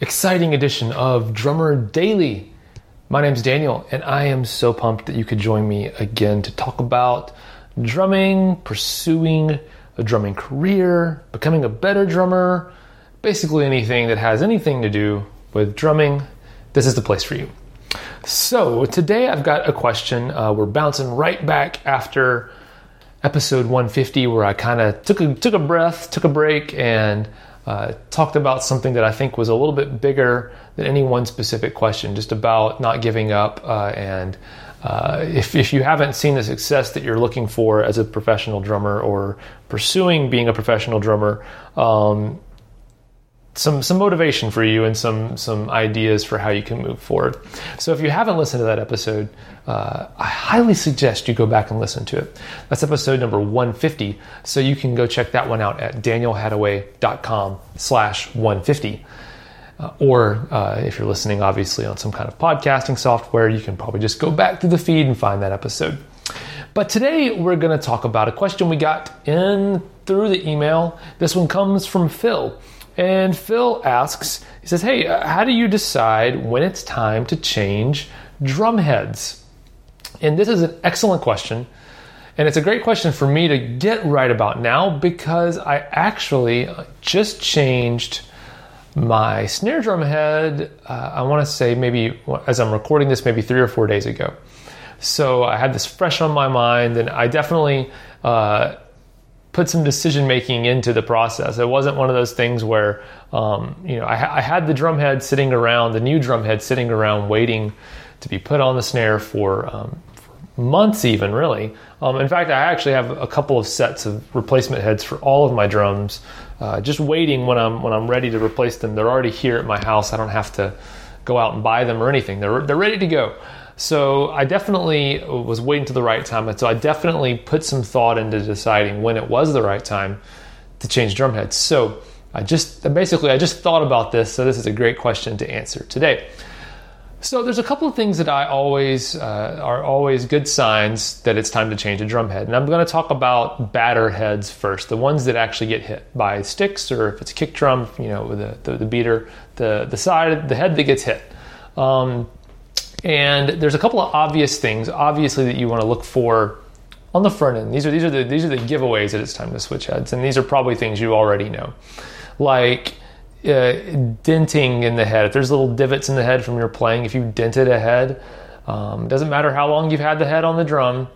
exciting edition of Drummer Daily. My name's Daniel, and I am so pumped that you could join me again to talk about drumming, pursuing a drumming career, becoming a better drummer, basically anything that has anything to do with drumming. This is the place for you. So, today I've got a question. Uh, we're bouncing right back after episode 150, where I kind of took a, took a breath, took a break, and uh, talked about something that I think was a little bit bigger than any one specific question, just about not giving up. Uh, and uh, if, if you haven't seen the success that you're looking for as a professional drummer or pursuing being a professional drummer, um, some some motivation for you and some some ideas for how you can move forward. So if you haven't listened to that episode, uh, I highly suggest you go back and listen to it. That's episode number 150. So you can go check that one out at danielhadaway.com slash 150. Uh, or uh, if you're listening, obviously, on some kind of podcasting software, you can probably just go back to the feed and find that episode. But today we're going to talk about a question we got in through the email. This one comes from Phil. And Phil asks, he says, Hey, uh, how do you decide when it's time to change drum heads? And this is an excellent question. And it's a great question for me to get right about now because I actually just changed my snare drum head, uh, I want to say maybe as I'm recording this, maybe three or four days ago. So I had this fresh on my mind, and I definitely uh, put some decision making into the process. It wasn't one of those things where, um, you know, I, I, had the drum head sitting around, the new drum head sitting around waiting to be put on the snare for, um, for months, even really. Um, in fact, I actually have a couple of sets of replacement heads for all of my drums, uh, just waiting when I'm when I'm ready to replace them. They're already here at my house. I don't have to go out and buy them or anything. They're they're ready to go. So I definitely was waiting to the right time, and so I definitely put some thought into deciding when it was the right time to change drum heads. So I just basically I just thought about this. So this is a great question to answer today. So there's a couple of things that I always uh, are always good signs that it's time to change a drum head, and I'm going to talk about batter heads first, the ones that actually get hit by sticks, or if it's a kick drum, you know, the, the, the beater, the the side, the head that gets hit. Um, and there's a couple of obvious things, obviously, that you want to look for on the front end. These are these are the these are the giveaways that it's time to switch heads, and these are probably things you already know, like uh, denting in the head. If there's little divots in the head from your playing, if you dented a head, um, doesn't matter how long you've had the head on the drum,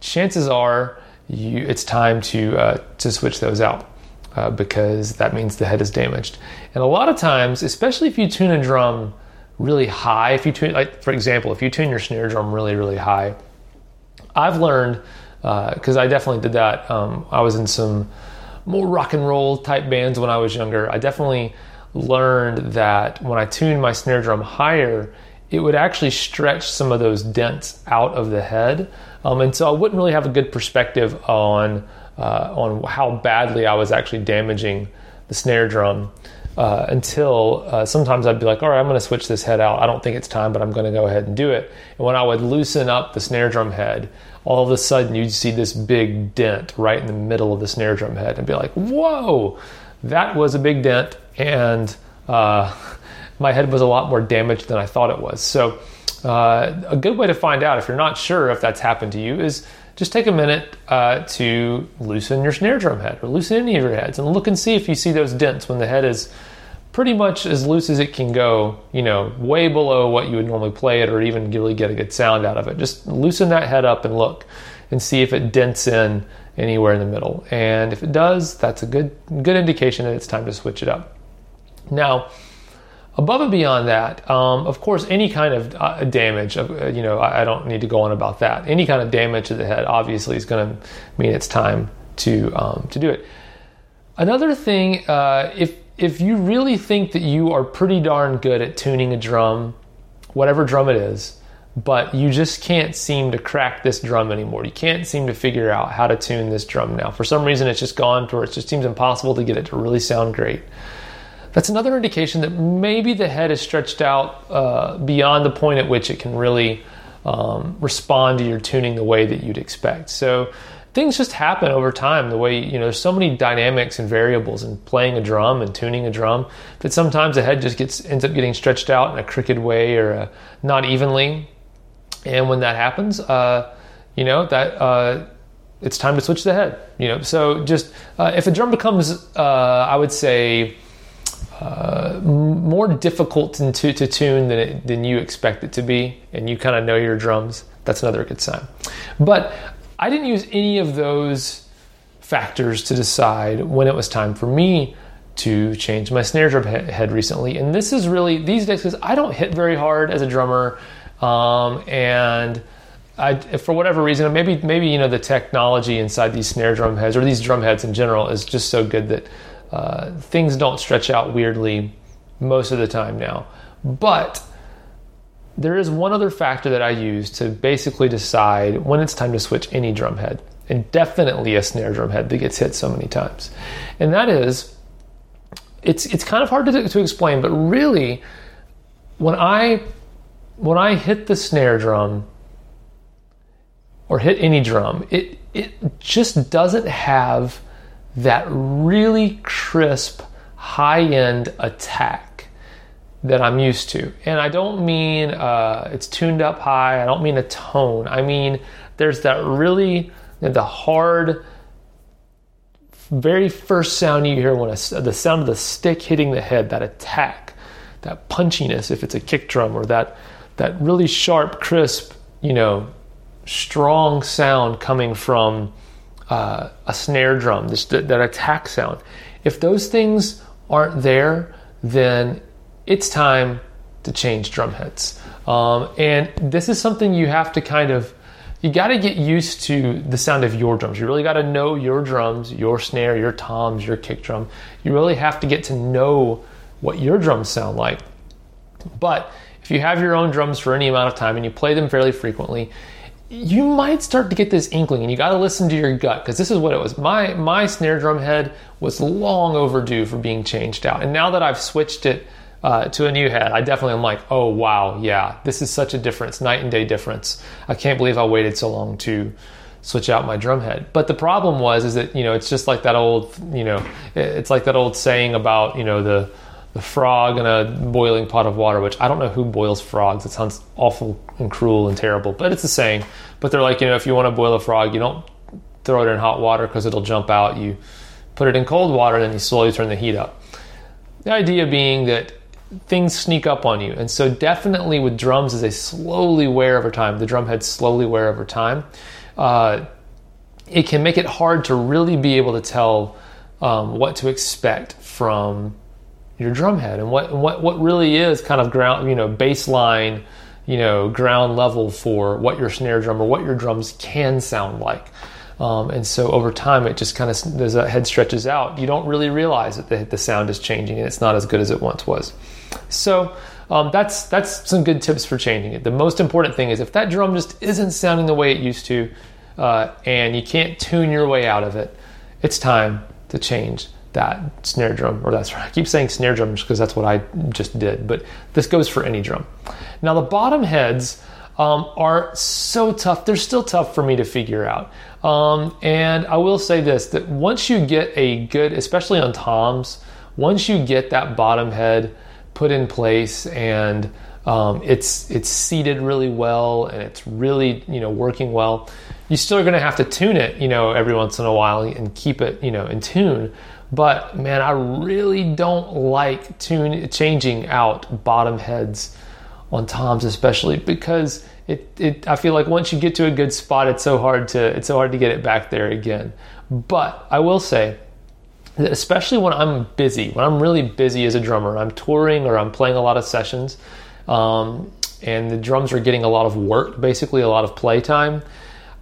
chances are you, it's time to uh, to switch those out uh, because that means the head is damaged. And a lot of times, especially if you tune a drum really high, if you tune, like for example, if you tune your snare drum really really high, I've learned because uh, I definitely did that. Um, I was in some more rock and roll type bands when I was younger. I definitely learned that when I tuned my snare drum higher, it would actually stretch some of those dents out of the head. Um, and so I wouldn't really have a good perspective on, uh, on how badly I was actually damaging the snare drum. Uh, until uh, sometimes I'd be like, all right, I'm going to switch this head out. I don't think it's time, but I'm going to go ahead and do it. And when I would loosen up the snare drum head, all of a sudden you'd see this big dent right in the middle of the snare drum head and be like, whoa, that was a big dent and uh, my head was a lot more damaged than I thought it was. So, uh, a good way to find out if you're not sure if that's happened to you is just take a minute uh, to loosen your snare drum head or loosen any of your heads and look and see if you see those dents when the head is pretty much as loose as it can go, you know, way below what you would normally play it or even really get a good sound out of it. Just loosen that head up and look and see if it dents in anywhere in the middle. And if it does, that's a good good indication that it's time to switch it up. Now, above and beyond that, um, of course, any kind of uh, damage, uh, you know, I, I, don't need to go on about that. Any kind of damage to the head obviously is going to mean it's time to um, to do it. Another thing, uh, if if you really think that you are pretty darn good at tuning a drum, whatever drum it is, but you just can't seem to crack this drum anymore. You can't seem to figure out how to tune this drum now. For some reason, it's just gone to where it just seems impossible to get it to really sound great. That's another indication that maybe the head is stretched out uh, beyond the point at which it can really um, respond to your tuning the way that you'd expect. So things just happen over time. The way you know, there's so many dynamics and variables in playing a drum and tuning a drum that sometimes the head just gets ends up getting stretched out in a crooked way or uh, not evenly and when that happens, uh, you know that uh, it's time to switch the head. You know, so just uh, if a drum becomes, uh, I would say, uh, more difficult to, to tune than it, than you expect it to be, and you kind of know your drums, that's another good sign. But I didn't use any of those factors to decide when it was time for me to change my snare drum head recently. And this is really these days because I don't hit very hard as a drummer. Um, and I, for whatever reason, maybe maybe you know the technology inside these snare drum heads or these drum heads in general is just so good that uh, things don't stretch out weirdly most of the time now. But there is one other factor that I use to basically decide when it's time to switch any drum head, and definitely a snare drum head that gets hit so many times, and that is it's it's kind of hard to, to explain, but really when I when I hit the snare drum or hit any drum, it it just doesn't have that really crisp high end attack that I'm used to. And I don't mean uh, it's tuned up high. I don't mean a tone. I mean there's that really the hard very first sound you hear when a, the sound of the stick hitting the head, that attack, that punchiness if it's a kick drum or that that really sharp, crisp, you know, strong sound coming from uh, a snare drum, this, that, that attack sound. If those things aren't there, then it's time to change drum heads. Um, and this is something you have to kind of, you got to get used to the sound of your drums. You really got to know your drums, your snare, your toms, your kick drum. You really have to get to know what your drums sound like. But if you have your own drums for any amount of time and you play them fairly frequently, you might start to get this inkling and you got to listen to your gut because this is what it was. My my snare drum head was long overdue for being changed out. And now that i've switched it uh, to a new head i definitely am like oh wow yeah this is such a difference night and day difference. I can't believe i waited so long to switch out my drum head. But the problem was is that you know it's just like that old you know it's like that old saying about you know the the frog in a boiling pot of water, which I don't know who boils frogs. It sounds awful and cruel and terrible, but it's a saying. But they're like, you know, if you want to boil a frog, you don't throw it in hot water because it'll jump out. You put it in cold water, and then you slowly turn the heat up. The idea being that things sneak up on you. And so, definitely with drums, as they slowly wear over time, the drum heads slowly wear over time, uh, it can make it hard to really be able to tell um, what to expect from your drum head and what what what really is kind of ground you know baseline you know ground level for what your snare drum or what your drums can sound like. Um, and so over time it just kind of as that head stretches out. You don't really realize that the, the sound is changing and it's not as good as it once was. So um, that's that's some good tips for changing it. The most important thing is if that drum just isn't sounding the way it used to uh, and you can't tune your way out of it it's time to change that snare drum, or that's right. I keep saying snare drum because that's what I just did, but this goes for any drum. Now the bottom heads um, are so tough. They're still tough for me to figure out. Um, and I will say this: that once you get a good, especially on toms, once you get that bottom head put in place and um, it's it's seated really well and it's really you know working well you still are going to have to tune it, you know, every once in a while and keep it, you know, in tune. But man, I really don't like tune changing out bottom heads on toms, especially because it, it I feel like once you get to a good spot, it's so hard to it's so hard to get it back there again. But I will say that especially when I'm busy, when I'm really busy as a drummer, I'm touring or I'm playing a lot of sessions, um, and the drums are getting a lot of work, basically a lot of play time.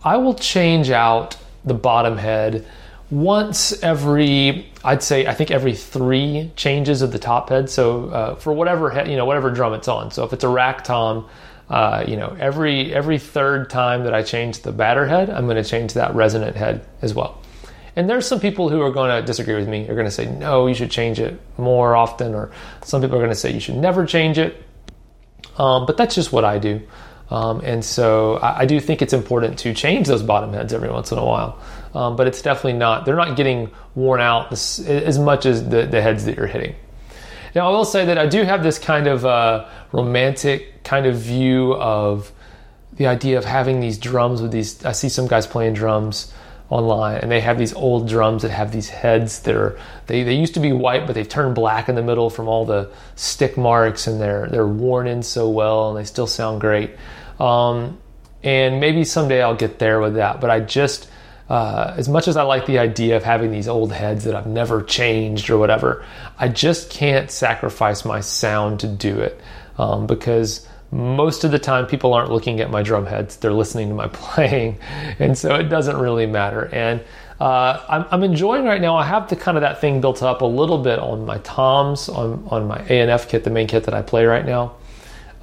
I will change out the bottom head once every I'd say I think every three changes of the top head. So uh, for whatever head, you know whatever drum it's on. So if it's a rack tom, uh, you know every every third time that I change the batter head, I'm going to change that resonant head as well. And there's some people who are going to disagree with me. Are going to say no, you should change it more often, or some people are going to say you should never change it. Um, but that's just what I do. Um, and so I, I, do think it's important to change those bottom heads every once in a while. Um, but it's definitely not, they're not getting worn out as, as much as the, the, heads that you're hitting. Now, I will say that I do have this kind of uh, romantic kind of view of the idea of having these drums with these. I see some guys playing drums online and they have these old drums that have these heads that are they, they used to be white but they've turned black in the middle from all the stick marks and they're they're worn in so well and they still sound great um, and maybe someday I'll get there with that. But I just, uh, as much as I like the idea of having these old heads that I've never changed or whatever, I just can't sacrifice my sound to do it. Um, because most of the time people aren't looking at my drum heads they're listening to my playing. And so it doesn't really matter. And uh, I'm, I'm, enjoying right now i have the kind of that thing built up a little bit on my toms on, on my A&F kit the main kit that i play right now.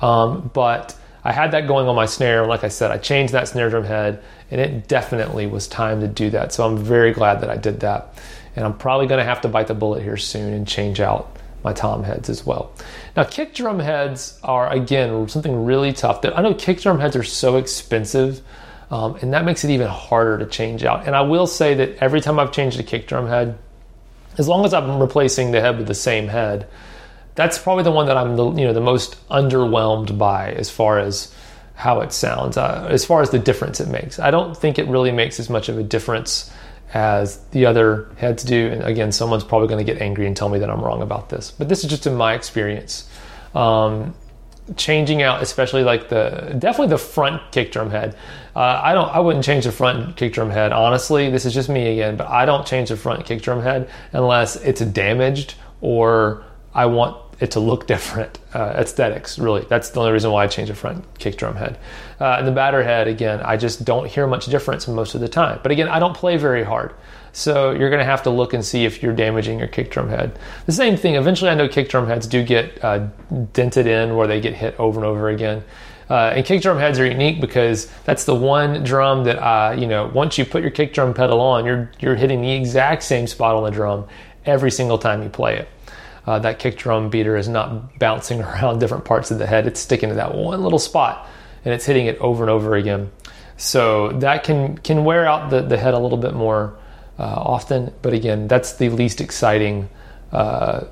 Um, but I had that going on my snare. Like I said, I changed that snare drum head, and it definitely was time to do that. So I'm very glad that I did that. And I'm probably going to have to bite the bullet here soon and change out my tom heads as well. Now, kick drum heads are, again, something really tough. I know kick drum heads are so expensive. Um, and that makes it even harder to change out. And I will say that every time I've changed a kick drum head, as long as I'm replacing the head with the same head, that's probably the one that I'm the you know the most underwhelmed by as far as how it sounds, uh, as far as the difference it makes. I don't think it really makes as much of a difference as the other heads do. And again, someone's probably going to get angry and tell me that I'm wrong about this, but this is just in my experience. Um, changing out, especially like the definitely the front kick drum head. Uh, I don't, I wouldn't change the front kick drum head. Honestly, this is just me again, but I don't change the front kick drum head unless it's damaged or I want it to look different. Uh, aesthetics, really. That's the only reason why I changed the front kick drum head. Uh, and the batter head, again, I just don't hear much difference most of the time. But again, I don't play very hard. So you're going to have to look and see if you're damaging your kick drum head. The same thing, eventually I know kick drum heads do get uh, dented in where they get hit over and over again. Uh, and kick drum heads are unique because that's the one drum that uh, you know. Once you put your kick drum pedal on, you're you're hitting the exact same spot on the drum every single time you play it uh, that kick drum beater is not bouncing around different parts of the head. It's sticking to that one little spot and it's hitting it over and over again. So that can can wear out the, the head a little bit more uh, often. But again, that's the least exciting uh,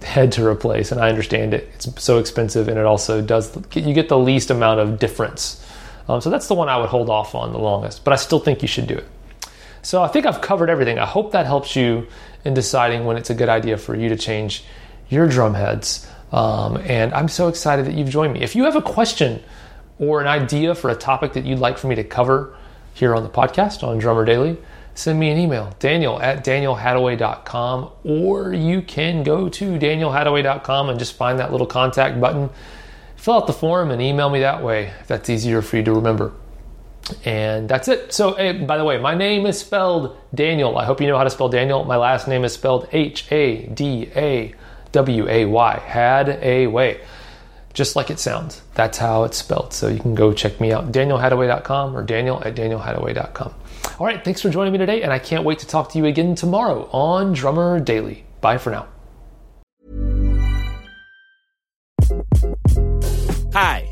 head to replace. And I understand it. It's so expensive and it also does, you get the least amount of difference. Um, so that's the one I would hold off on the longest. But I still think you should do it. So I think I've covered everything. I hope that helps you in deciding when it's a good idea for you to change your drum heads. Um, and I'm so excited that you've joined me. If you have a question or an idea for a topic that you'd like for me to cover here on the podcast on Drummer Daily, send me an email, daniel at danielhadaway.com, or you can go to danielhadaway.com and just find that little contact button. Fill out the form and email me that way if that's easier for you to remember. And that's it. So, hey, by the way, my name is spelled Daniel. I hope you know how to spell Daniel. My last name is spelled H A D A W A Y. Had a way. Just like it sounds. That's how it's spelled. So you can go check me out, danielhadaway.com or daniel at danielhadaway.com. All right, thanks for joining me today, and I can't wait to talk to you again tomorrow on Drummer Daily. Bye for now. Hi.